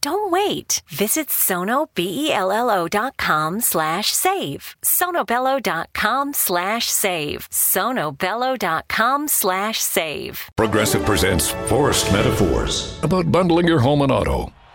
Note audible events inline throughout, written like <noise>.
Don't wait. Visit sonobello.com slash save. sonobello.com slash save. sonobello.com slash save. Progressive presents Forced Metaphors about bundling your home and auto.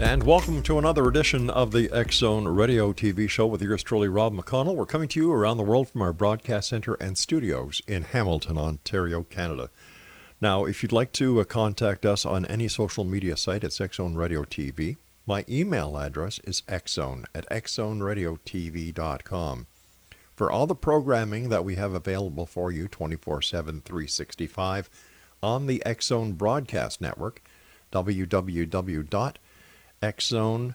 And welcome to another edition of the X Zone Radio TV show with yours truly, Rob McConnell. We're coming to you around the world from our broadcast center and studios in Hamilton, Ontario, Canada. Now, if you'd like to uh, contact us on any social media site, it's X Zone Radio TV. My email address is xzone at xzoneradiotv.com. For all the programming that we have available for you 24 7, 365 on the X Zone Broadcast Network, www xzone.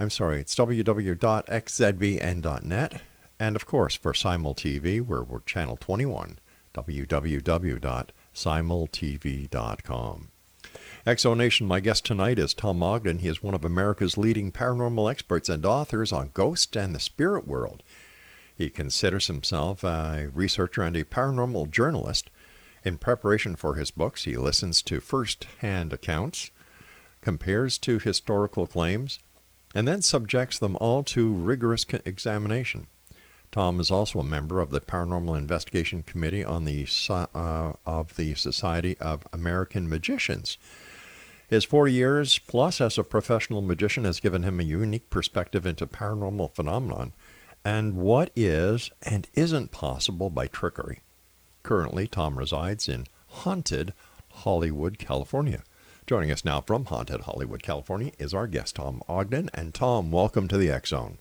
I'm sorry, it's www.xzbn.net. And of course, for SimulTV, we're, we're channel 21, www.simultv.com. Exonation, my guest tonight is Tom Ogden. He is one of America's leading paranormal experts and authors on ghosts and the spirit world. He considers himself a researcher and a paranormal journalist. In preparation for his books, he listens to first hand accounts compares to historical claims, and then subjects them all to rigorous examination. Tom is also a member of the Paranormal Investigation Committee on the uh, of the Society of American Magicians. His 40 years plus as a professional magician has given him a unique perspective into paranormal phenomenon and what is and isn't possible by trickery. Currently, Tom resides in haunted Hollywood, California. Joining us now from Haunted Hollywood, California, is our guest, Tom Ogden. And Tom, welcome to the X Zone.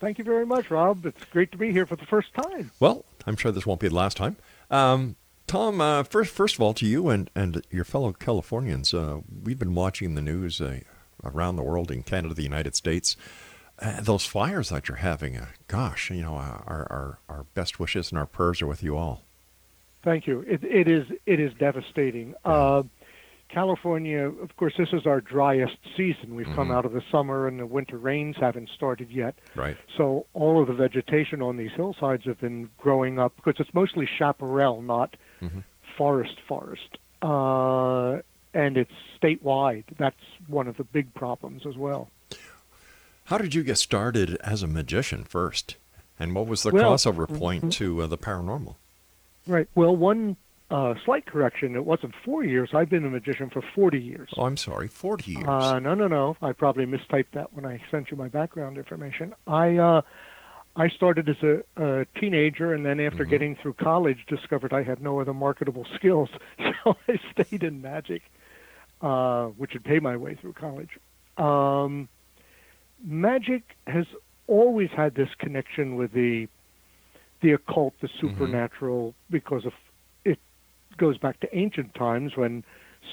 Thank you very much, Rob. It's great to be here for the first time. Well, I'm sure this won't be the last time. Um, Tom, uh, first, first of all, to you and, and your fellow Californians, uh, we've been watching the news uh, around the world, in Canada, the United States. Uh, those fires that you're having, uh, gosh, you know, uh, our, our, our best wishes and our prayers are with you all. Thank you. It, it is it is devastating. Yeah. California, of course, this is our driest season. We've mm-hmm. come out of the summer and the winter rains haven't started yet. Right. So all of the vegetation on these hillsides have been growing up because it's mostly chaparral, not mm-hmm. forest forest. Uh, and it's statewide. That's one of the big problems as well. How did you get started as a magician first? And what was the well, crossover point mm-hmm. to uh, the paranormal? Right. Well, one uh, slight correction. It wasn't four years. I've been a magician for 40 years. Oh, I'm sorry, 40 years. Uh, no, no, no. I probably mistyped that when I sent you my background information. I uh, I started as a, a teenager, and then after mm-hmm. getting through college, discovered I had no other marketable <laughs> skills, so I stayed in magic, uh, which would pay my way through college. Um, magic has always had this connection with the the occult, the mm-hmm. supernatural, mm-hmm. because of goes back to ancient times when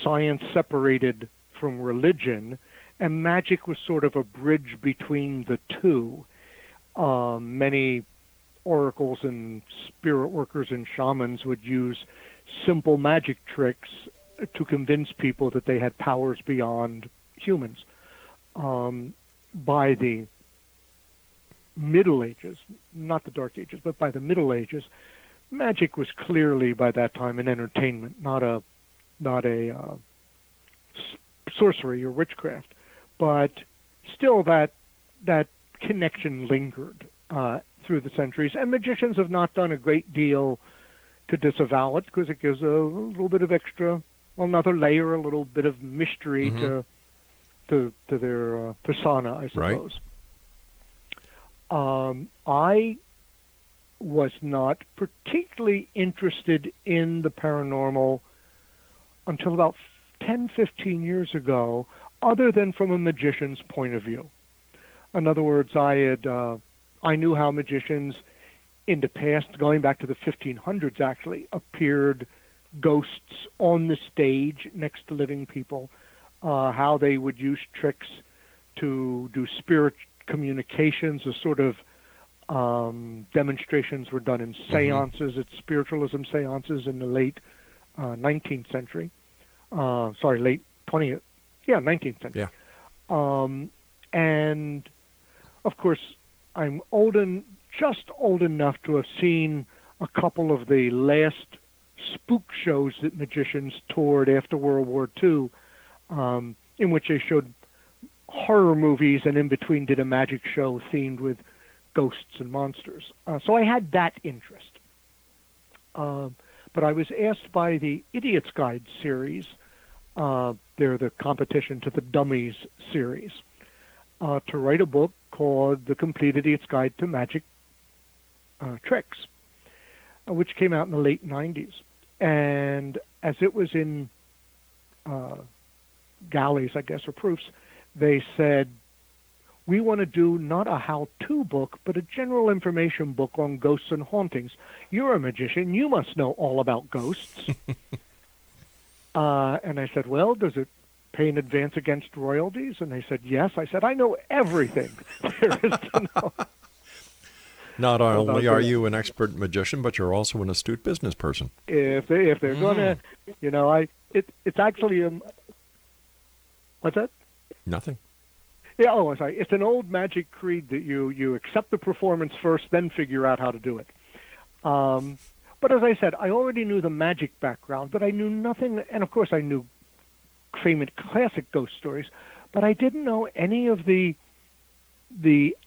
science separated from religion, and magic was sort of a bridge between the two. Um, many oracles and spirit workers and shamans would use simple magic tricks to convince people that they had powers beyond humans. Um, by the Middle Ages, not the Dark Ages, but by the Middle Ages, magic was clearly by that time an entertainment, not a not a uh, sorcery or witchcraft. But still, that that connection lingered uh, through the centuries, and magicians have not done a great deal to disavow it because it gives a little bit of extra, well, another layer, a little bit of mystery Mhm. to to to their uh, persona, I Right. suppose. Um, I was not particularly interested in the paranormal until about 10, 15 years ago, other than from a magician's point of view. In other words, I had uh, I knew how magicians in the past, going back to the 1500s, actually appeared ghosts on the stage next to living people. Uh, how they would use tricks to do spirit communications, a sort of um, demonstrations were done in seances at spiritualism seances in the late uh, 19th century. Uh, sorry, late 20th, yeah, 19th century. Yeah. Um, and of course, I'm old and just old enough to have seen a couple of the last spook shows that magicians toured after World War II, um, in which they showed horror movies and in between did a magic show themed with ghosts and monsters. Uh, so I had that interest. Um, but I was asked by the Idiot's Guide series, uh, they're the competition to the Dummies series, uh, to write a book called The Complete Idiot's Guide to Magic uh, Tricks, uh, which came out in the late 90s. And as it was in galleys, I guess, or proofs, they said, we want to do not a how-to book, but a general information book on ghosts and hauntings. You're a magician. You must know all about ghosts. <laughs> uh, and I said, well, does it pay in advance against royalties? And they said, yes. I said, I know everything <laughs> there is to know. <laughs> Not only are you an expert magician, but you're also an astute business person. if they if they're gonna, you know, I it it's actually um, what's that? Nothing. Yeah, oh, sorry. It's an old magic creed that you you accept the performance first, then figure out how to do it. Um, but as I said, I already knew the magic background, but I knew nothing. And of course, I knew famous classic ghost stories, but I didn't know any of the the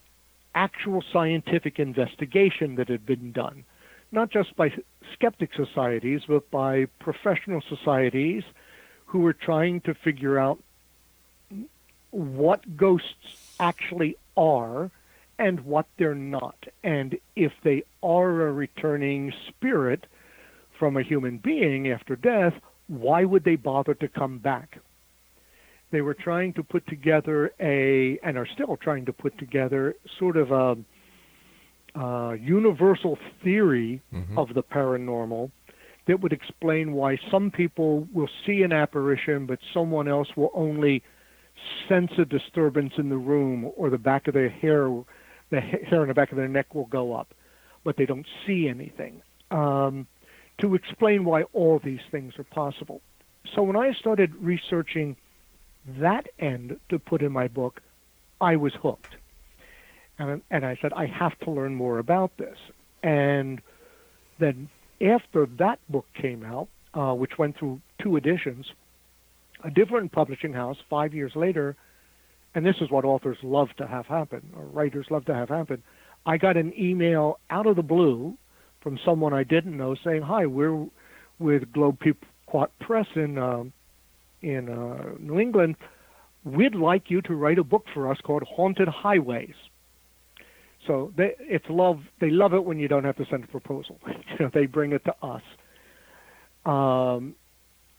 actual scientific investigation that had been done, not just by skeptic societies, but by professional societies who were trying to figure out what ghosts actually are and what they're not. And if they are a returning spirit from a human being after death, why would they bother to come back? They were trying to put together a, and are still trying to put together, sort of a, uh, universal theory of the paranormal that would explain why some people will see an apparition, but someone else will only sense a disturbance in the room, or the back of their hair, the hair on the back of their neck will go up, but they don't see anything. Um, to explain why all these things are possible. So when I started researching that end to put in my book, I was hooked. And, and I said, I have to learn more about this. And then after that book came out, uh, which went through two editions, a different publishing house five years later, and this is what authors love to have happen, or writers love to have happen. I got an email out of the blue from someone I didn't know saying, "Hi, we're with Globe Pequot Press in um, in uh, New England. We'd like you to write a book for us called Haunted Highways." So they, it's love. They love it when you don't have to send a proposal. <laughs> you know, they bring it to us. Um,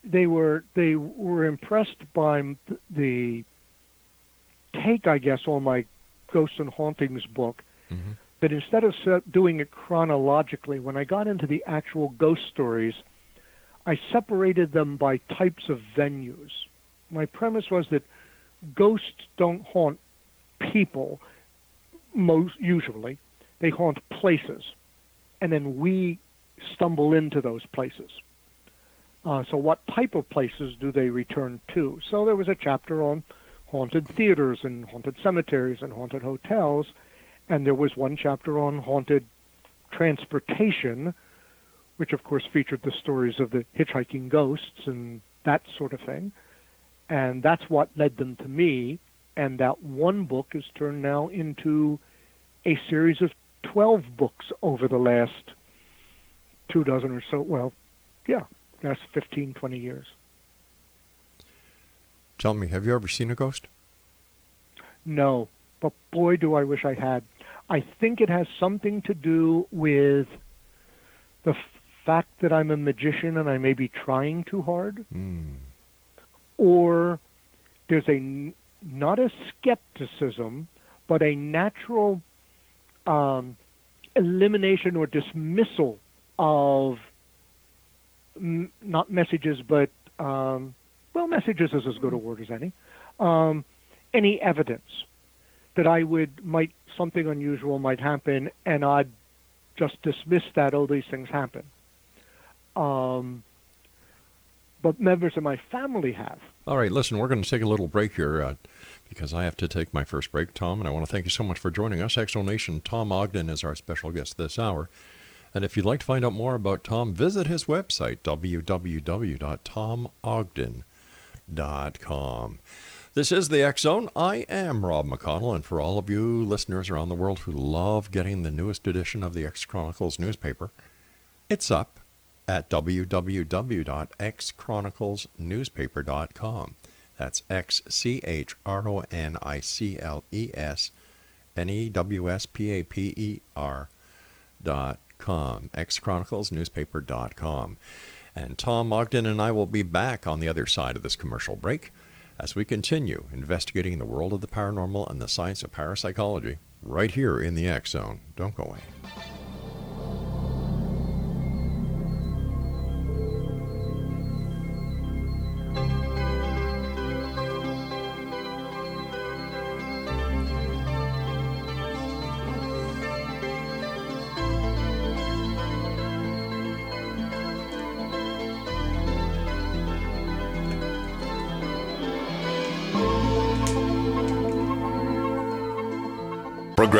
they were they were impressed by the take, I guess, on my Ghosts and Hauntings book. Mm-hmm. That instead of doing it chronologically, when I got into the actual ghost stories, I separated them by types of venues. My premise was that ghosts don't haunt people most usually they haunt places and then we stumble into those places uh, so what type of places do they return to so there was a chapter on haunted theaters and haunted cemeteries and haunted hotels And there was one chapter on haunted transportation, which of course featured the stories of the hitchhiking ghosts and that sort of thing. And that's what led them to me. And that one book is turned now into a series of 12 books over the last two dozen or so. Well, yeah, last 15, 20 years. Tell me, have you ever seen a ghost? No, but boy, do I wish I had. I think it has something to do with the fact that I'm a magician and I may be trying too hard, Mm. or there's a not a skepticism, but a natural um, elimination or dismissal of m- not messages, but um, well, messages is as good a word as any. Um, any evidence that I would might something unusual might happen, and I'd just dismiss that. Oh, these things happen. Um, but members of my family have. All right, listen, we're going to take a little break here uh, because I have to take my first break, Tom, and I want to thank you so much for joining us. Exonation Tom Ogden is our special guest this hour. And if you'd like to find out more about Tom, visit his website, www.tomogden.com. This is the X Zone. I am Rob McConnell, and for all of you listeners around the world who love getting the newest edition of the X Chronicles newspaper, it's up at www.xchroniclesnewspaper.com. That's X C H R O N I C L E S N E W S P A P E R dot com. xchroniclesnewspaper.com. And Tom Ogden and I will be back on the other side of this commercial break as we continue investigating the world of the paranormal and the science of parapsychology right here in the X Zone. Don't go away.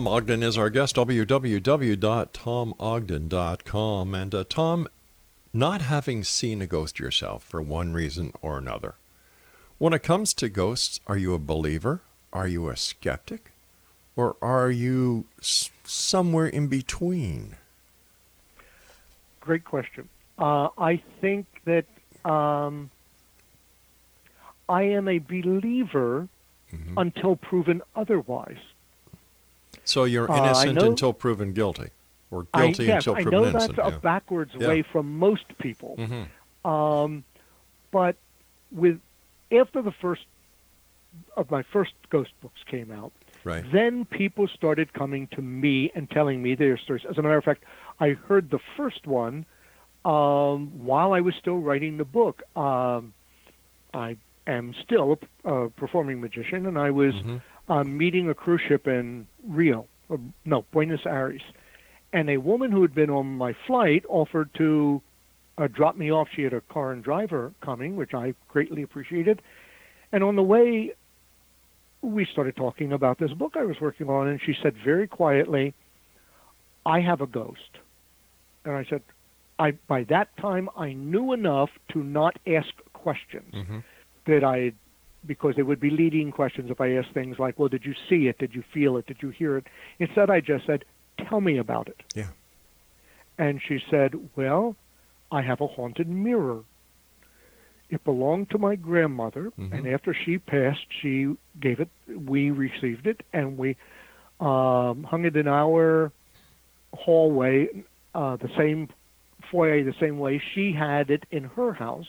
Tom Ogden is our guest, www.tomogden.com. And uh, Tom, not having seen a ghost yourself for one reason or another, when it comes to ghosts, are you a believer? Are you a skeptic? Or are you s- somewhere in between? Great question. Uh, I think that um, I am a believer Mm-hmm. until proven otherwise. So you're Uh, innocent know- until proven guilty, or I, guilty yes, until proven innocent. I know innocent. that's a yeah. backwards Yeah. way from most people. Mhm. Um, but with after the first of my first ghost books came out, Right. then people started coming to me and telling me their stories. As a matter of fact, I heard the first one um, while I was still writing the book. Um, I am still a, a performing magician, and I was Mhm. Uh, meeting a cruise ship in Rio, uh, no, Buenos Aires, and a woman who had been on my flight offered to uh, drop me off. She had a car and driver coming, which I greatly appreciated. And on the way, we started talking about this book I was working on, and she said very quietly, "I have a ghost." And I said, "I." By that time, I knew enough to not ask questions Mhm. that I, because they would be leading questions if I asked things like, "Well, did you see it? Did you feel it? Did you hear it?" Instead, I just said, "Tell me about it." Yeah. And she said, "Well, I have a haunted mirror." It belonged to my grandmother, and after she passed, she gave it. We received it, and we um, hung it in our hallway, uh, the same foyer, the same way she had it in her house.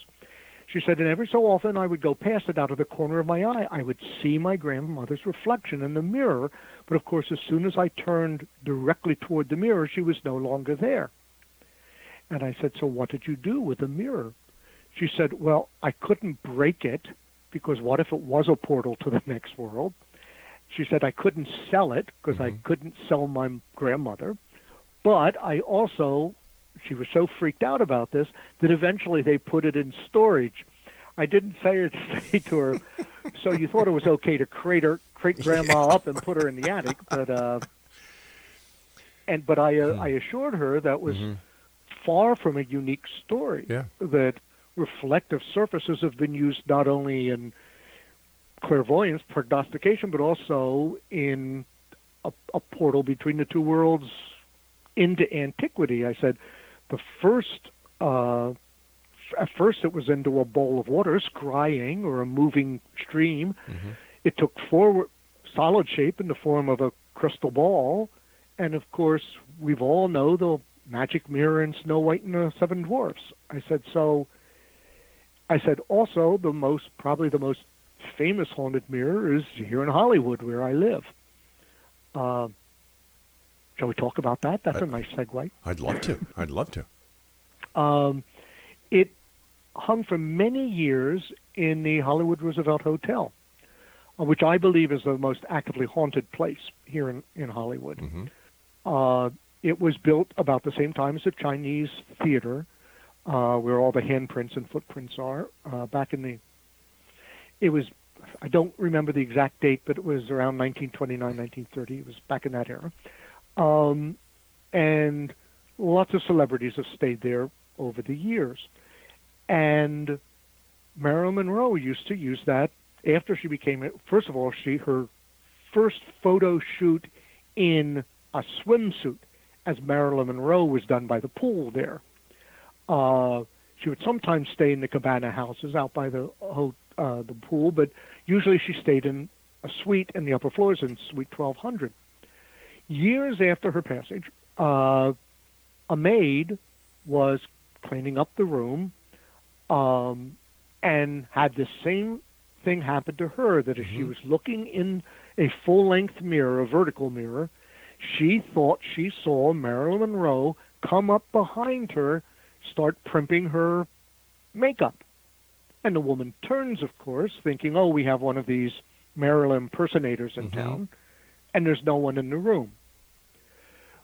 She said, and every so often I would go past it out of the corner of my eye. I would see my grandmother's reflection in the mirror, but of course, as soon as I turned directly toward the mirror, she was no longer there. And I said, So what did you do with the mirror? She said, Well, I couldn't break it because what if it was a portal to the <laughs> next world? She said, I couldn't sell it because I mm-hmm. couldn't sell my grandmother. But I also, she was so freaked out about this that eventually they put it in storage. I didn't say it <laughs> say to her, so you thought it was okay to crate her, crate <laughs> grandma up and put her in the attic, but uh, and but I uh, I assured her that was far from a unique story. Yeah. That reflective surfaces have been used not only in clairvoyance, prognostication, but also in a, a portal between the two worlds into antiquity. I said the first, uh, at first it was into a bowl of water, scrying or a moving stream. It took forward solid shape in the form of a crystal ball, and of course we've all know the magic mirror in Snow White and the Seven Dwarfs. I said so. I said also the most probably the most famous haunted mirror is here in Hollywood where I live. Uh, shall we talk about that? That's a nice segue. I'd love to. I'd love to. Um, it hung for many years in the Hollywood Roosevelt Hotel, uh, which I believe is the most actively haunted place here in, in Hollywood. Uh, it was built about the same time as the Chinese Theater, uh, where all the handprints and footprints are. Uh, back in the, it was, I don't remember the exact date, but it was around 1929, 1930. It was back in that era. Um, and lots of celebrities have stayed there over the years. And Marilyn Monroe used to use that after she became first of all she her first photo shoot in a swimsuit as Marilyn Monroe was done by the pool there. Uh, she would sometimes stay in the cabana houses out by the uh, the pool, but usually she stayed in a suite in the upper floors in Suite 1200. Years after her passage, uh, a maid was cleaning up the room um, and had the same thing happen to her that as she was looking in a full length mirror, a vertical mirror, she thought she saw Marilyn Monroe come up behind her, start primping her makeup. And the woman turns, of course, thinking, oh, we have one of these Marilyn impersonators in town, and there's no one in the room.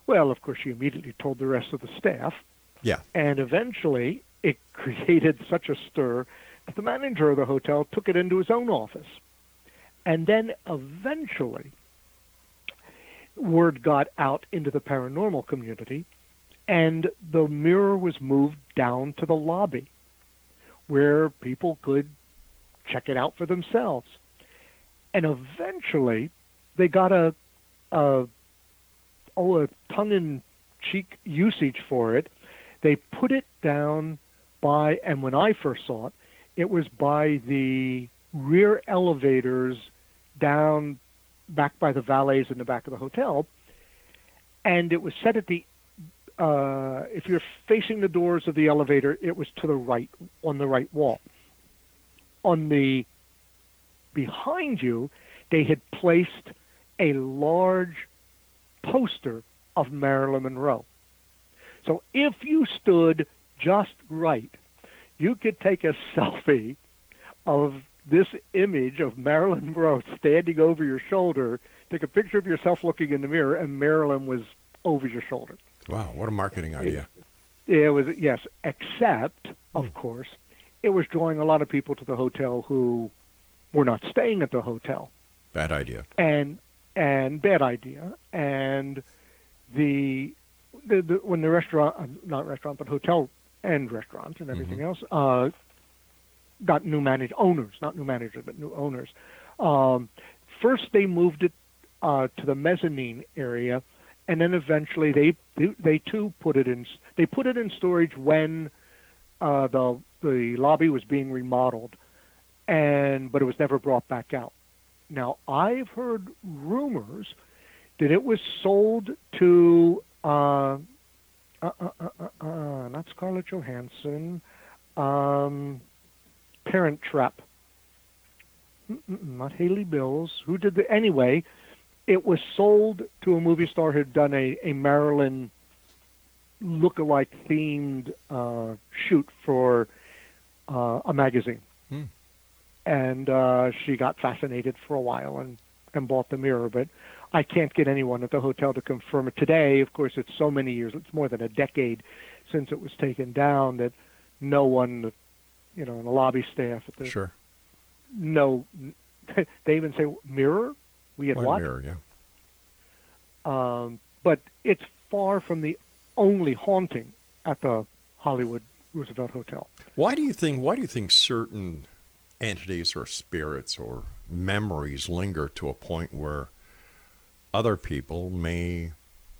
Well, of course, she immediately told the rest of the staff, Yeah. and eventually it <laughs> created such a stir that the manager of the hotel took it into his own office. And then eventually, word got out into the paranormal community, and the mirror was moved down to the lobby where people could check it out for themselves. And eventually, they got a, a oh, a tongue-in-cheek usage for it. They put it down by, and when I first saw it, it was by the rear elevators down back by the valets in the back of the hotel, and it was set at the. Uh, if you're facing the doors of the elevator, it was to the right on the right wall. On the behind you, they had placed a large poster of Marilyn Monroe. So if you stood just right, you could take a selfie of this image of Marilyn Monroe standing over your shoulder, take a picture of yourself looking in the mirror, and Marilyn was over your shoulder. Wow, what a marketing idea. It was yes, except of course, it was drawing a lot of people to the hotel who were not staying at the hotel, Bad idea. and and bad idea. And the the, the when the restaurant, uh, not restaurant, but hotel and restaurants and everything else, uh, got new manage owners, not new managers, but new owners. Um, first, they moved it uh, to the mezzanine area, and then eventually they they too put it in. They put it in storage when uh, the the lobby was being remodeled, and but it was never brought back out. Now I've heard rumors that it was sold to uh, uh, uh, uh, uh, uh not Scarlett Johansson, um, Parent Trap, not Hayley Mills. Who did the anyway? It was sold to a movie star who'd done a, a Marilyn look-alike themed uh, shoot for uh, a magazine. And uh, she got fascinated for a while and, and bought the mirror. But I can't get anyone at the hotel to confirm it. Today, of course, it's so many years, it's more than a decade since it was taken down that no one, you know, in the lobby staff at the Sure. no, <laughs> they even say mirror. We had One what? mirror, yeah. Um, but it's far from the only haunting at the Hollywood Roosevelt Hotel. Why do you think? Why do you think certain entities or spirits or memories linger to a point where other people may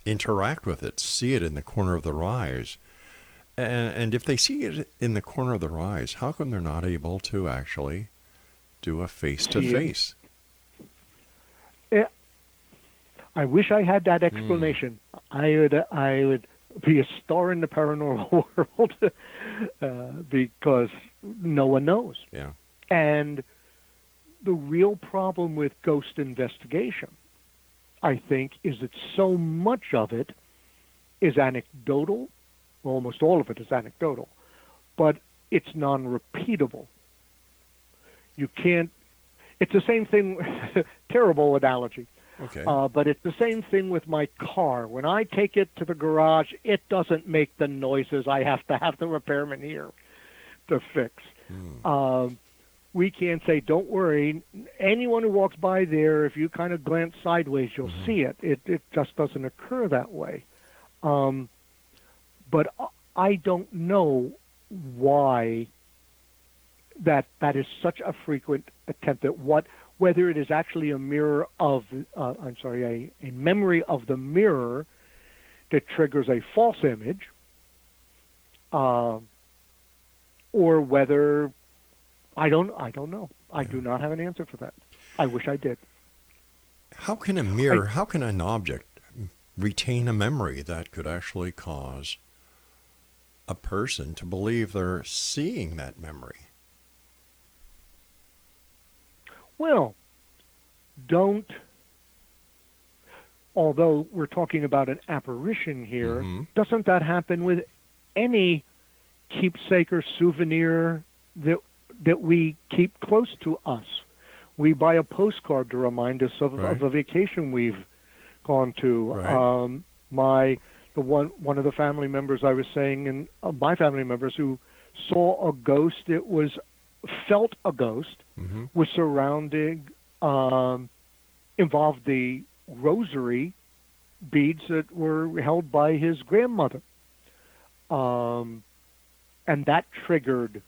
interact with it, see it in the corner of their eyes, and, and if they see it in the corner of their eyes, how come they're not able to actually do a face to face? I wish I had that explanation. I would I would be a star in the paranormal <laughs> world uh, because no one knows. Yeah. And the real problem with ghost investigation, I think, is that so much of it is anecdotal. Well, almost all of it is anecdotal, but it's non-repeatable. You can't. It's the same thing. <laughs> terrible analogy. Okay. Uh, but it's the same thing with my car. When I take it to the garage, it doesn't make the noises I have to have the repairman here to fix. Um, we can't say, "Don't worry." Anyone who walks by there, if you kind of glance sideways, you'll see it. It it just doesn't occur that way. Um, but I- I don't know why that that is such a frequent attempt at what whether it is actually a mirror of uh, I'm sorry a, a memory of the mirror that triggers a false image uh, or whether I don't I don't know I do not have an answer for that I wish I did How can a mirror, how can an object retain a memory that could actually cause a person to believe they're seeing that memory? Well, don't. Although we're talking about an apparition here, Mhm. doesn't that happen with any keepsake or souvenir that that we keep close to us? We buy a postcard to remind us of, Right. of a vacation we've gone to. Right. Um, my the one one of the family members I was saying, and uh, my family members who saw a ghost. It was felt a ghost Mm-hmm. was surrounding um, involved the rosary beads that were held by his grandmother, um, and that triggered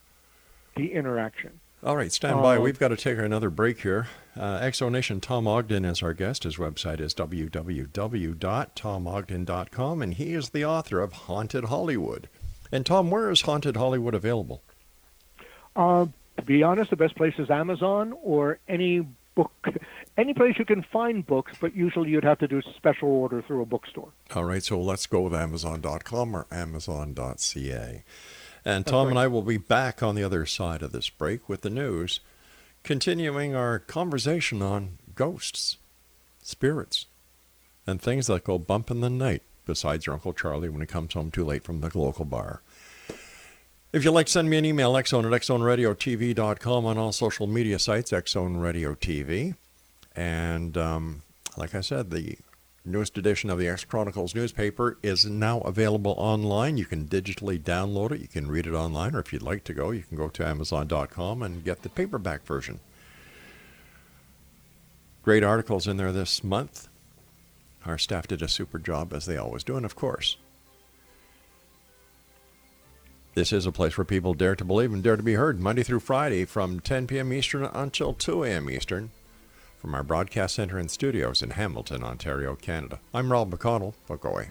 the interaction. All right, stand by. Uh, We've got to take another break here. Uh, Exonation Tom Ogden is our guest. His website is www.tomogden.com, and he is the author of Haunted Hollywood. And Tom, where is Haunted Hollywood available? Uh, to be honest, the best place is Amazon or any book, any place you can find books, but usually you'd have to do a special order through a bookstore. All right, so let's go with Amazon.com or Amazon.ca. And Tom and I will be back on the other side of this break with the news, continuing our conversation on ghosts, spirits, and things that go bump in the night, besides your Uncle Charlie when he comes home too late from the local bar. If you'd like to send me an email, xzone at xzoneradiotv.com on all social media sites, Xzone Radio TV. And um, like I said, the newest edition of the X Chronicles newspaper is now available online. You can digitally download it. You can read it online, or if you'd like to go, you can go to Amazon.com and get the paperback version. Great articles in there this month. Our staff did a super job, as they always do, and of course, this is a place where people dare to believe and dare to be heard, Monday through Friday from 10 p.m. Eastern until 2 a.m. Eastern from our broadcast center and studios in Hamilton, Ontario, Canada. I'm Rob McConnell. Look away.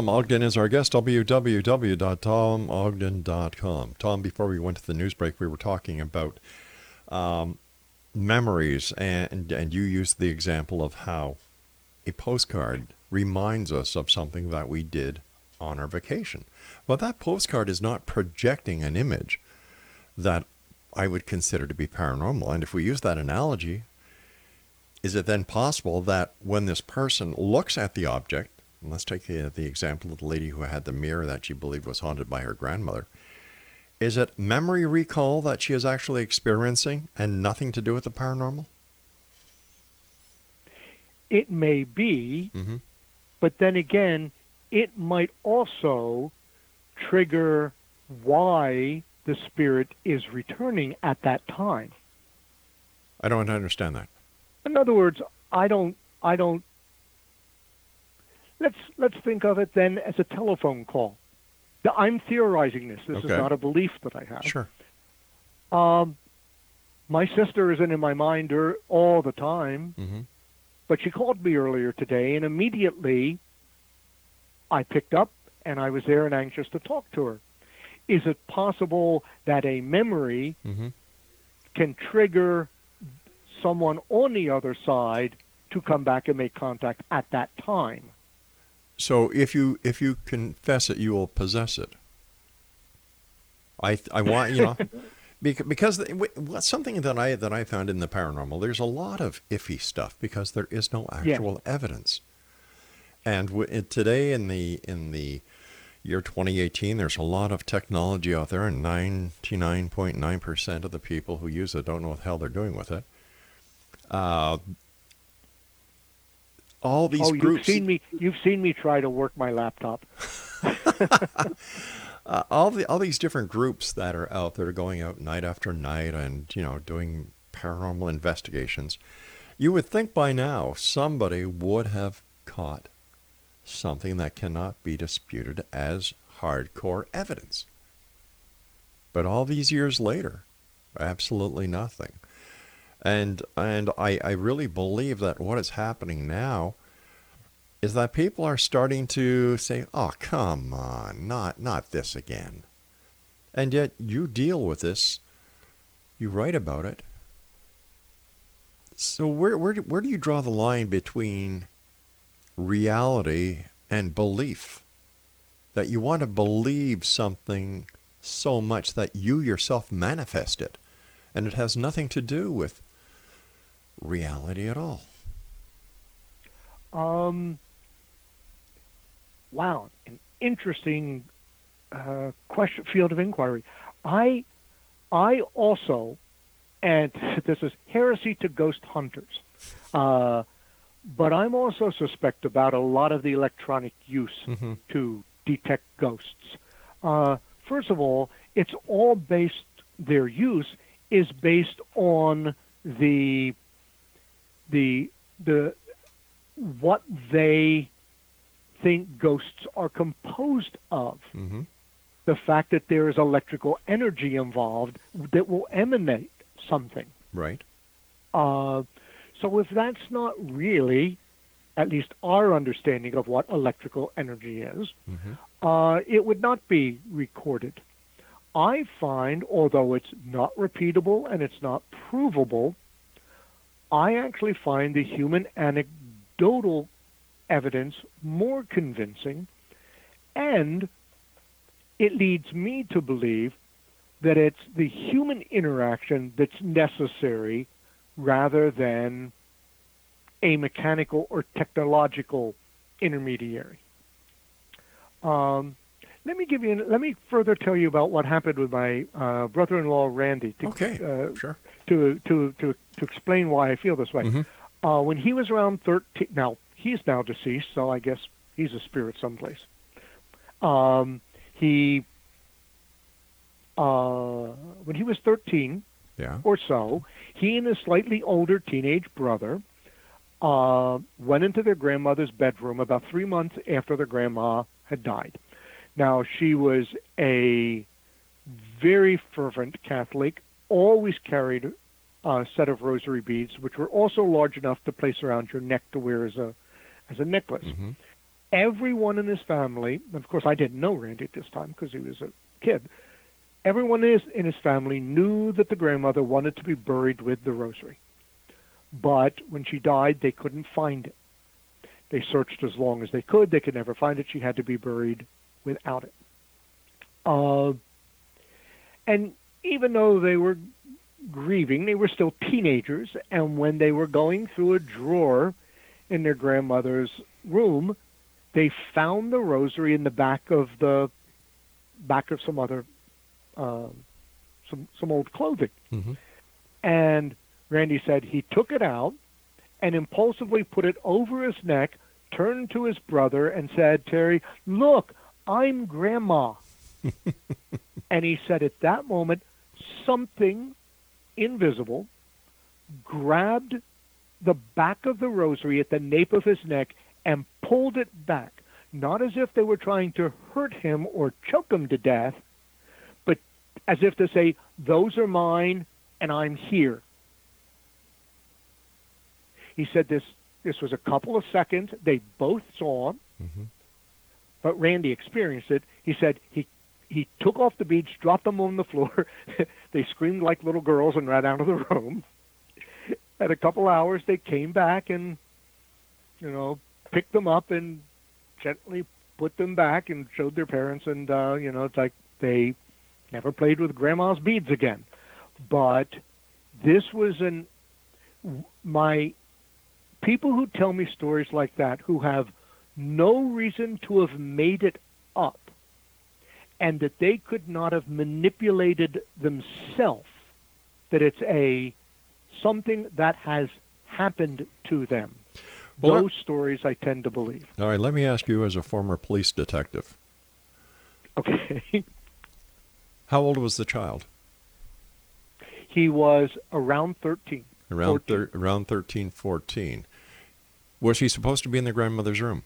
Tom Ogden is our guest, www.tomogden.com. Tom, before we went to the news break, we were talking about um, memories, and, and you used the example of how a postcard reminds us of something that we did on our vacation. But that postcard is not projecting an image that I would consider to be paranormal. And if we use that analogy, is it then possible that when this person looks at the object, let's take the, the example of the lady who had the mirror that she believed was haunted by her grandmother. Is it memory recall that she is actually experiencing and nothing to do with the paranormal? It may be, mm-hmm. but then again, it might also trigger why the spirit is returning at that time. I don't understand that. In other words, I don't I don't let's let's think of it then as a telephone call. I'm theorizing this. This Okay. is not a belief that I have. Sure. Um, my sister isn't in my mind er- all the time, Mm-hmm. but she called me earlier today, and immediately I picked up and I was there and anxious to talk to her. Is it possible that a memory Mm-hmm. can trigger someone on the other side to come back and make contact at that time? So if you if you confess it, you will possess it. I I want you know <laughs> because something that I that I found in the paranormal. There's a lot of iffy stuff because there is no Yeah. actual evidence. And w- today in the in the year 2018, there's a lot of technology out there, and 99.9% of the people who use it don't know what the hell they're doing with it. Uh, all these oh, groups. you've seen me. You've seen me try to work my laptop. <laughs> <laughs> uh, all the all these different groups that are out there going out night after night and you know doing paranormal investigations you would think by now somebody would have caught something that cannot be disputed as hardcore evidence but all these years later absolutely nothing and and I, I really believe that what is happening now is that people are starting to say, "Oh, come on, not not this again." And yet you deal with this, you write about it. So where where where do you draw the line between reality and belief? That you want to believe something so much that you yourself manifest it, and it has nothing to do with reality at all. Um, wow, an interesting uh, question field of inquiry. I, I also, and <laughs> this is heresy to ghost hunters, uh, but I'm also suspect about a lot of the electronic use Mm-hmm. to detect ghosts. Uh, first of all, it's all based. Their use is based on the the the what they think ghosts are composed of. Mm-hmm. The fact that there is electrical energy involved that will emanate something. Right. Uh, so if that's not really, at least our understanding of what electrical energy is, uh, it would not be recorded. I find, although it's not repeatable and it's not provable, I actually find the human anecdotal evidence more convincing, and it leads me to believe that it's the human interaction that's necessary rather than a mechanical or technological intermediary. Um, let me give you. Let me further tell you about what happened with my uh, brother-in-law Randy. To, Okay, uh, sure. To to to to explain why I feel this way. Mhm. Uh, when he was around thirteen, now he's now deceased, so I guess he's a spirit someplace. Um, he uh, when he was thirteen Yeah. or so, he and his slightly older teenage brother uh, went into their grandmother's bedroom about three months after their grandma had died. Now, she was a very fervent Catholic, always carried a set of rosary beads, which were also large enough to place around your neck to wear as a as a necklace. Mhm. Everyone in his family, of course, I didn't know Randy at this time because he was a kid. Everyone in his family knew that the grandmother wanted to be buried with the rosary. But when she died, they couldn't find it. They searched as long as they could. They could never find it. She had to be buried without it. Uh, and even though they were grieving, they were still teenagers. And when they were going through a drawer in their grandmother's room, they found the rosary in the back of the back of some other um, some some old clothing. Mhm. And Randy said he took it out and impulsively put it over his neck, turned to his brother and said, "Terry, look, I'm grandma." <laughs> and he said at that moment something invisible grabbed the back of the rosary at the nape of his neck and pulled it back, not as if they were trying to hurt him or choke him to death, but as if to say, Those are mine and I'm here. He said this this was a couple of seconds. They both saw him, Mhm. But Randy experienced it. He said he he took off the beads, dropped them on the floor. <laughs> they screamed like little girls and ran out of the room. <laughs> At a couple hours, they came back and, you know, picked them up and gently put them back and showed their parents. And, uh, you know, it's like they never played with grandma's beads again. But this was an, my people who tell me stories like that who have no reason to have made it up and that they could not have manipulated themselves that it's a something that has happened to them Well, those stories i tend to believe All right, let me ask you as a former police detective. okay <laughs> How old was the child? he was around 13 Around 14. thir- around 13, 14. Was he supposed to be in the grandmother's room?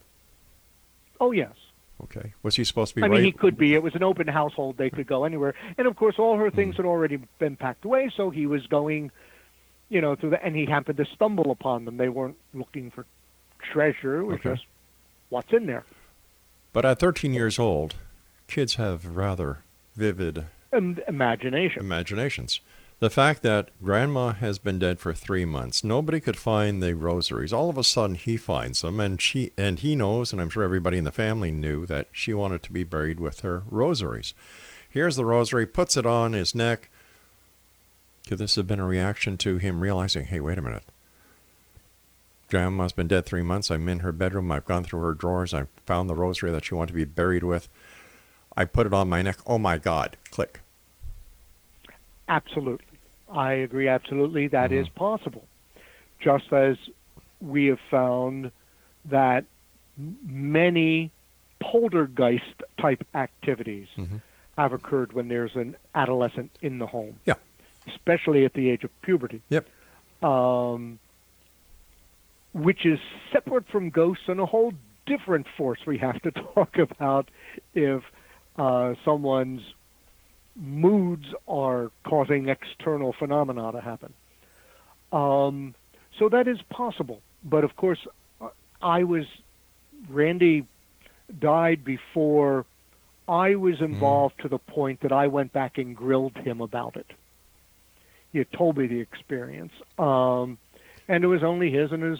Oh yes Okay. Was he supposed to be I right? mean, he could be. It was an open household; they could go anywhere. And of course, all her Hmm. things had already been packed away, so he was going, you know, through the. And he happened to stumble upon them. They weren't looking for treasure; it was Okay. just what's in there. But at 13 years old, kids have rather vivid Im- imagination. imaginations. The fact that grandma has been dead for three months, nobody could find the rosaries. All of a sudden, he finds them, and she and he knows, and I'm sure everybody in the family knew that she wanted to be buried with her rosaries. Here's the rosary, puts it on his neck. Could this have been a reaction to him realizing, hey, wait a minute. Grandma's been dead three months. I'm in her bedroom. I've gone through her drawers. I found the rosary that she wanted to be buried with. I put it on my neck. Oh my God! Click. Absolutely, I agree. Absolutely, that is possible. Just as we have found that many poltergeist type activities Mhm. have occurred when there's an adolescent in the home. Yeah. especially at the age of puberty. Yep. Um, which is separate from ghosts and a whole different force we have to <laughs> talk about if uh, someone's moods are causing external phenomena to happen. Um, so that is possible. But of course, uh, I was, Randy died before I was involved to the point that I went back and grilled him about it. He had told me the experience. Um, and it was only his and his,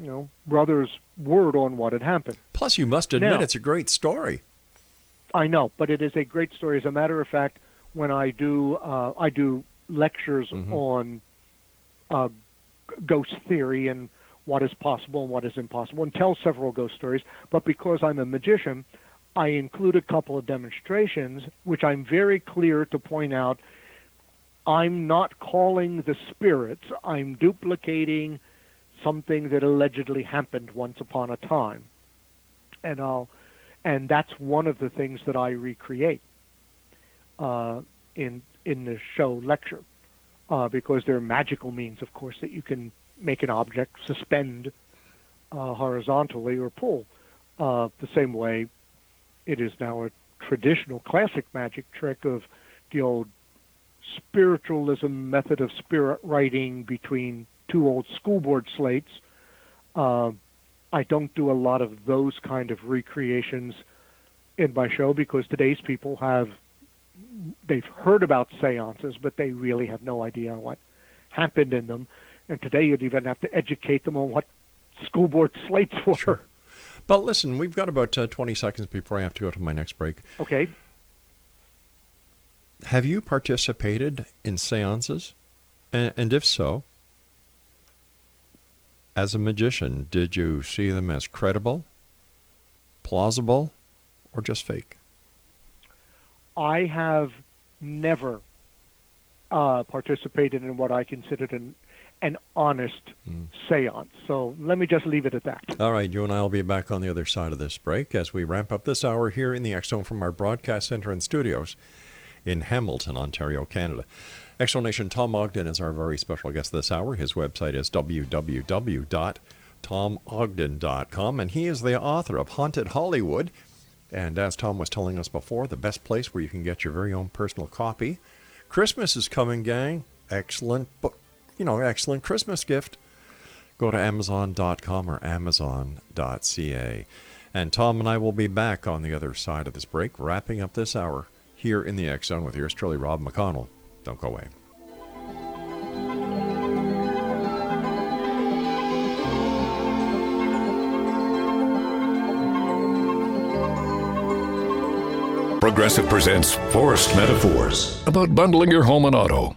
you know, brother's word on what had happened. Plus, you must admit Now- it's a great story. I know, but it is a great story. As a matter of fact, when I do uh, I do lectures Mhm. on uh, ghost theory and what is possible and what is impossible, and tell several ghost stories. But because I'm a magician, I include a couple of demonstrations, which I'm very clear to point out. I'm not calling the spirits. I'm duplicating something that allegedly happened once upon a time, and I'll, and that's one of the things that I recreate uh, in in the show lecture, uh, because there are magical means, of course, that you can make an object suspend uh, horizontally or pull. Uh, the same way it is now a traditional classic magic trick of the old spiritualism method of spirit writing between two old school board slates. I don't do a lot of those kind of recreations in my show because today's people have they've heard about seances, but they really have no idea what happened in them. And today you'd even have to educate them on what school board slates were. Sure. But listen, we've got about uh, 20 seconds before I have to go to my next break. Okay. Have you participated in seances? And, and if so, as a magician, did you see them as credible, plausible, or just fake? I have never uh, participated in what I considered an an honest mm. seance. So let me just leave it at that. All right, you and I will be back on the other side of this break as we ramp up this hour here in the Zone from our broadcast center and studios in Hamilton, Ontario, Canada. Explanation Tom Ogden is our very special guest this hour. His website is www.tomogden.com, and he is the author of Haunted Hollywood. And as Tom was telling us before, the best place where you can get your very own personal copy. Christmas is coming, gang. Excellent book, you know, excellent Christmas gift. Go to Amazon.com or Amazon.ca. And Tom and I will be back on the other side of this break, wrapping up this hour here in the X Zone with yours truly, Rob McConnell. Don't go away. Progressive presents Forced Metaphors about bundling your home and auto.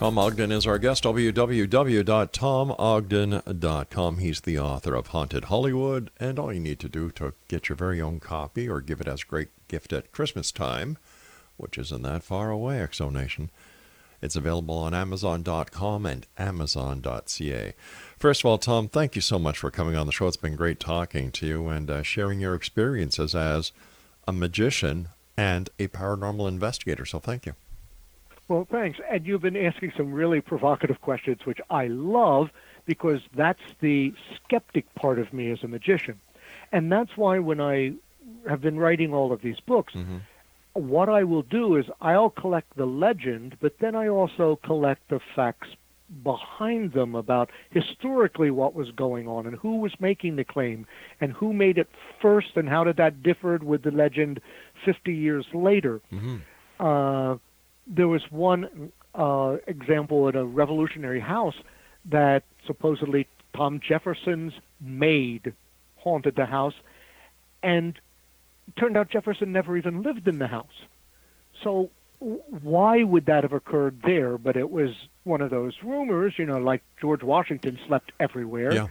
Tom Ogden is our guest. www.tomogden.com. He's the author of Haunted Hollywood, and all you need to do to get your very own copy or give it as a great gift at Christmas time, which isn't that far away, Exonation. It's available on Amazon.com and Amazon.ca. First of all, Tom, thank you so much for coming on the show. It's been great talking to you and uh, sharing your experiences as a magician and a paranormal investigator. So thank you. Well, thanks. And you've been asking some really provocative questions, which I love because that's the skeptic part of me as a magician. And that's why when I have been writing all of these books, mm-hmm. what I will do is I'll collect the legend, but then I also collect the facts behind them about historically what was going on and who was making the claim and who made it first and how did that differ with the legend 50 years later. Mm-hmm. Uh, there was one uh, example at a revolutionary house that supposedly Tom Jefferson's maid haunted the house, and turned out Jefferson never even lived in the house. So why would that have occurred there? But it was one of those rumors, you know, like George Washington slept everywhere. Yeah.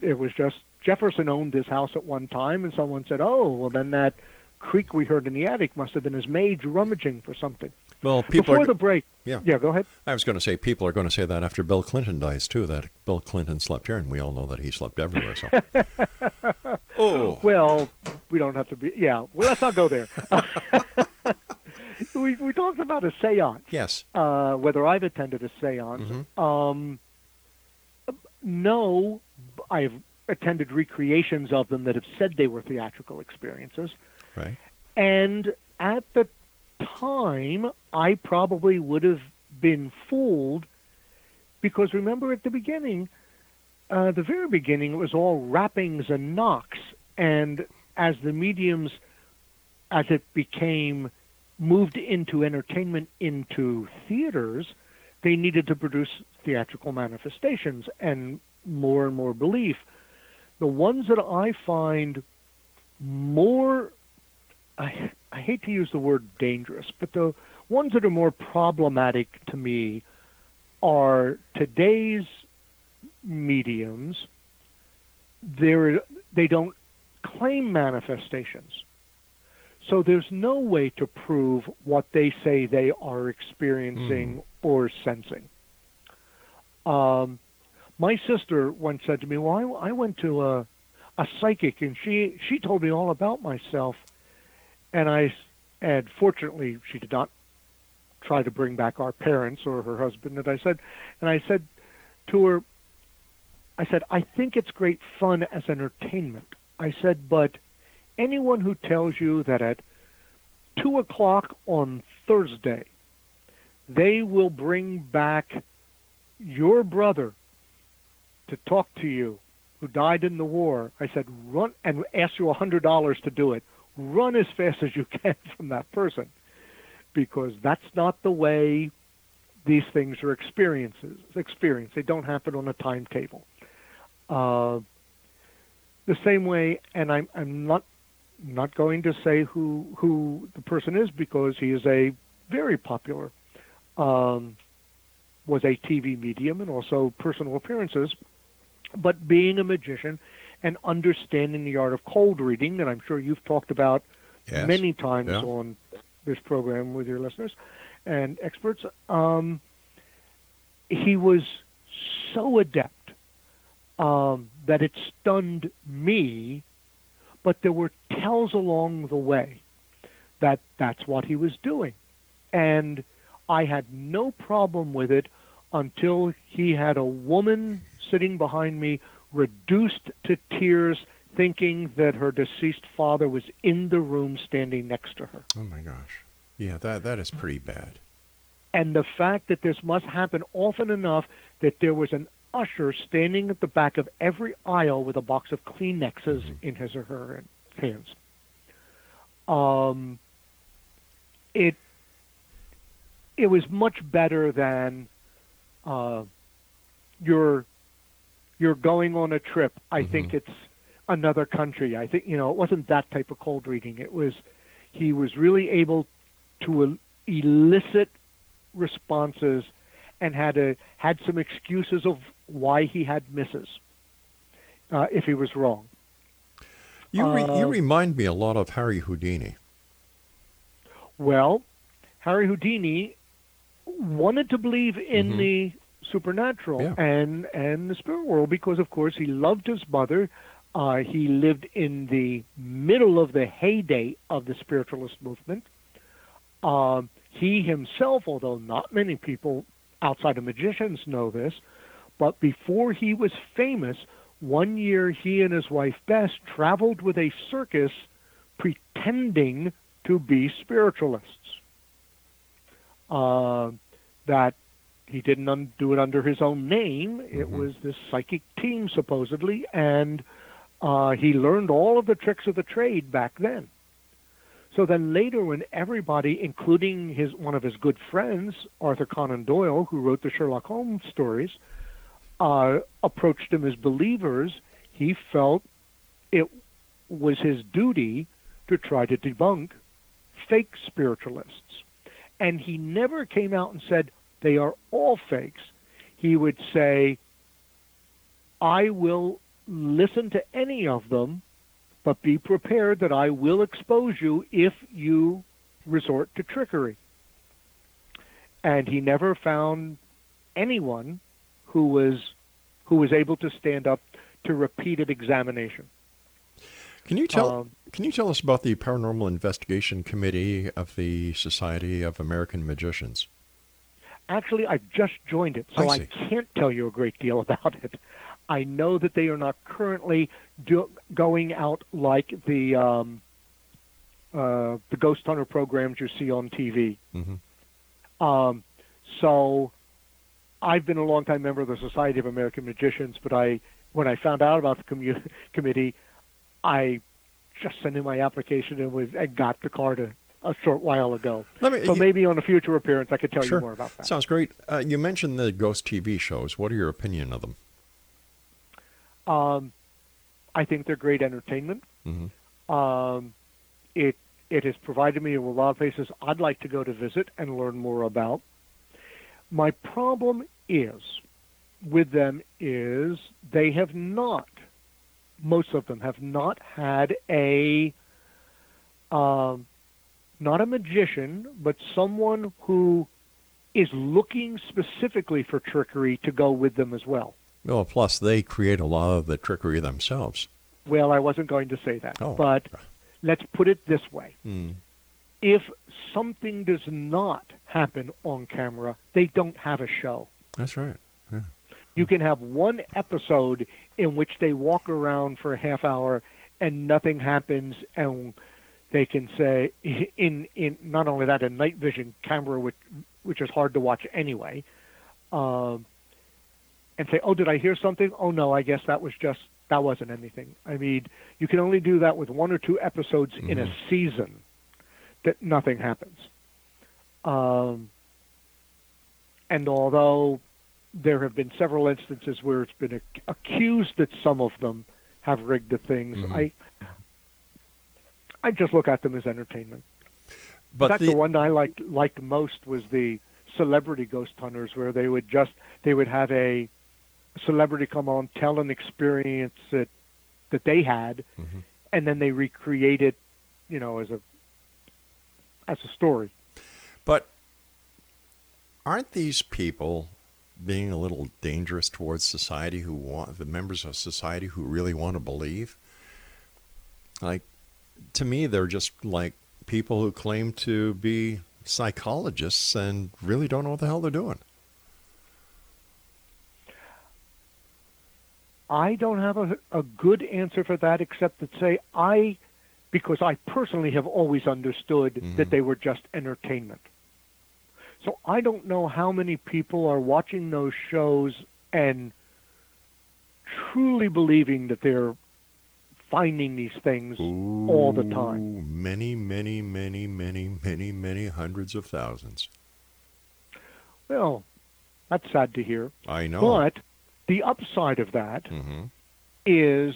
It was just Jefferson owned this house at one time, and someone said, "Oh, well, then that creak we heard in the attic must have been his maid rummaging for something." Well, people before are, the break. Yeah, yeah. Go ahead. I was going to say people are going to say that after Bill Clinton dies too. That Bill Clinton slept here, and we all know that he slept everywhere. So. <laughs> oh. Well, we don't have to be. Yeah. Well, let's not go there. <laughs> <laughs> we we talked about a séance. Yes. Uh, whether I've attended a séance. Mm-hmm. Um, no, I've attended recreations of them that have said they were theatrical experiences. Right. And at the time, I probably would have been fooled because remember at the beginning, uh, the very beginning, it was all rappings and knocks. And as the mediums, as it became moved into entertainment, into theaters, they needed to produce theatrical manifestations and more and more belief. The ones that I find more, I, I hate to use the word dangerous, but the ones that are more problematic to me are today's mediums. They're, they don't claim manifestations. So there's no way to prove what they say they are experiencing Mm. or sensing. Um, my sister once said to me, "Well, I, I went to a a psychic, and she she told me all about myself." And I, and fortunately, she did not try to bring back our parents or her husband. And I said, and I said to her, I said, I think it's great fun as entertainment. I said, but anyone who tells you that at two o'clock on Thursday they will bring back your brother to talk to you who died in the war. I said, run and ask you a hundred dollars to do it. Run as fast as you can <laughs> from that person because that's not the way these things are experiences experienced. They don't happen on a timetable. Uh, the same way, and I'm I'm not not going to say who who the person is because he is a very popular um, was a TV medium and also personal appearances. But being a magician and understanding the art of cold reading that I'm sure you've talked about Yes. many times Yeah. on this program with your listeners and experts, um, he was so adept um, that it stunned me. But there were tells along the way that that's what he was doing, and I had no problem with it until he had a woman sitting behind me, reduced to tears, thinking that her deceased father was in the room standing next to her. Oh my gosh. Yeah, that that is pretty bad. And the fact that this must happen often enough that there was an usher standing at the back of every aisle with a box of Kleenexes in his or her hands. Um, it it was much better than uh, you're you're going on a trip. I think it's another country. I think you know it wasn't that type of cold reading. It was he was really able to el- elicit responses and had a had some excuses of why he had misses uh, if he was wrong. You re- you Uh, remind me a lot of Harry Houdini. Well, Harry Houdini wanted to believe in the supernatural Yeah. and and the spirit world because, of course, he loved his mother. Uh, he lived in the middle of the heyday of the spiritualist movement. Um, he himself, although not many people outside of magicians know this, but before he was famous, one year he and his wife Bess traveled with a circus pretending to be spiritualists. Uh, that he didn't un- do it under his own name. It was this psychic team, supposedly, and uh, he learned all of the tricks of the trade back then. So then later, when everybody, including his one of his good friends, Arthur Conan Doyle, who wrote the Sherlock Holmes stories, uh, approached him as believers, he felt it was his duty to try to debunk fake spiritualists. And he never came out and said they are all fakes. He would say, I will listen to any of them, but be prepared that I will expose you if you resort to trickery. And he never found anyone who was who was able to stand up to repeated examination. Can you tell? Um, Can you tell us about the Paranormal Investigation Committee of the Society of American Magicians? Actually, I've just joined it, so I I, can't tell you a great deal about it. I know that they are not currently do, going out like the um, uh, the ghost hunter programs you see on TV. Mhm. Um, so, I've been a longtime member of the Society of American Magicians, but I when I found out about the commu- <laughs> committee, I just sent in my application and, was, and got the card a, short while ago. Me- so maybe on a future appearance I could tell sure. you more about that. Sounds great. Uh, you mentioned the ghost TV shows. What are your opinion of them? Um, I think they're great entertainment. Mhm. Um, it it has provided me with a lot of places I'd like to go to visit and learn more about. My problem is with them is they have not most of them have not had a um, not a magician, but someone who is looking specifically for trickery to go with them as well. Well, plus they create a lot of the trickery themselves. Well, I wasn't going to say that, Oh. but let's put it this way. Hmm. If something does not happen on camera, they don't have a show. That's right. Yeah. You can have one episode in which they walk around for a half hour and nothing happens and they can say <laughs> in in not only that a night vision camera which which is hard to watch anyway um, and say oh did I hear something oh no I guess that was just that wasn't anything I mean you can only do that with one or two episodes in a season that nothing happens um, and although there have been several instances where it's been ac- accused that some of them have rigged the things. Mhm. I I just look at them as entertainment. But In fact, the, the, one I liked liked most was the celebrity ghost hunters, where they would just they would have a celebrity come on, tell an experience that that they had, Mhm. and then they recreate it, you know, as a as a story. but aren't these people being a little dangerous towards society who want the members of society who really want to believe? Like to me they're just like people who claim to be psychologists and really don't know what the hell they're doing. I don't have a, a good answer for that except to say I, because I personally have always understood Mhm. that they were just entertainment. So I don't know how many people are watching those shows and truly believing that they're finding these things all the time. Ooh, Many, many, many, many, many, many hundreds of thousands. Well, that's sad to hear. I know. But the upside of that hmm is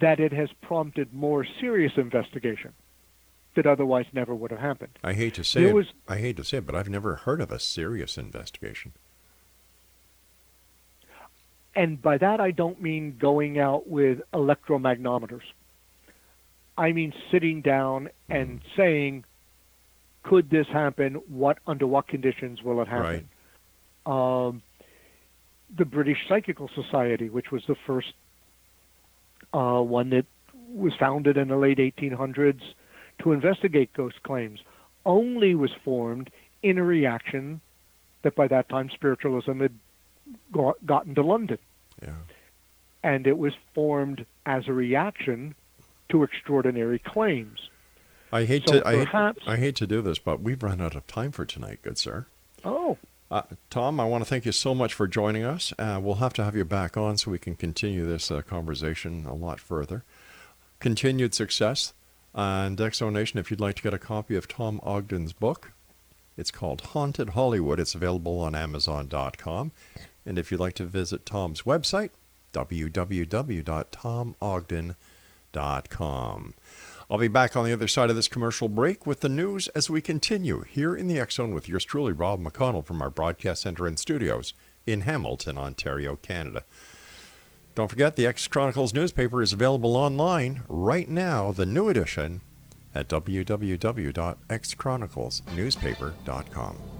that it has prompted more serious investigation that otherwise never would have happened. I hate to say it. was- I hate to say it, but I've never heard of a serious investigation. And by that, I don't mean going out with electromagnometers. I mean sitting down and saying, could this happen? What under what conditions will it happen? Um, the British Psychical Society, which was the first uh, one that was founded in the late 1800s to investigate ghost claims, only was formed in a reaction that by that time spiritualism had got, gotten to London. Yeah. And it was formed as a reaction to extraordinary claims. I hate So to. I hate, I hate to do this, but we've run out of time for tonight, good sir. Oh, Uh, Tom, I want to thank you so much for joining us. Uh, we'll have to have you back on so we can continue this uh, conversation a lot further. Continued success. And Exonation, if you'd like to get a copy of Tom Ogden's book, it's called Haunted Hollywood. It's available on Amazon.com. And if you'd like to visit Tom's website, www.tomogden.com. I'll be back on the other side of this commercial break with the news as we continue here in the X Zone with yours truly, Rob McConnell from our broadcast center and studios in Hamilton, Ontario, Canada. Don't forget, the X Chronicles newspaper is available online right now, the new edition, at www.xchroniclesnewspaper.com.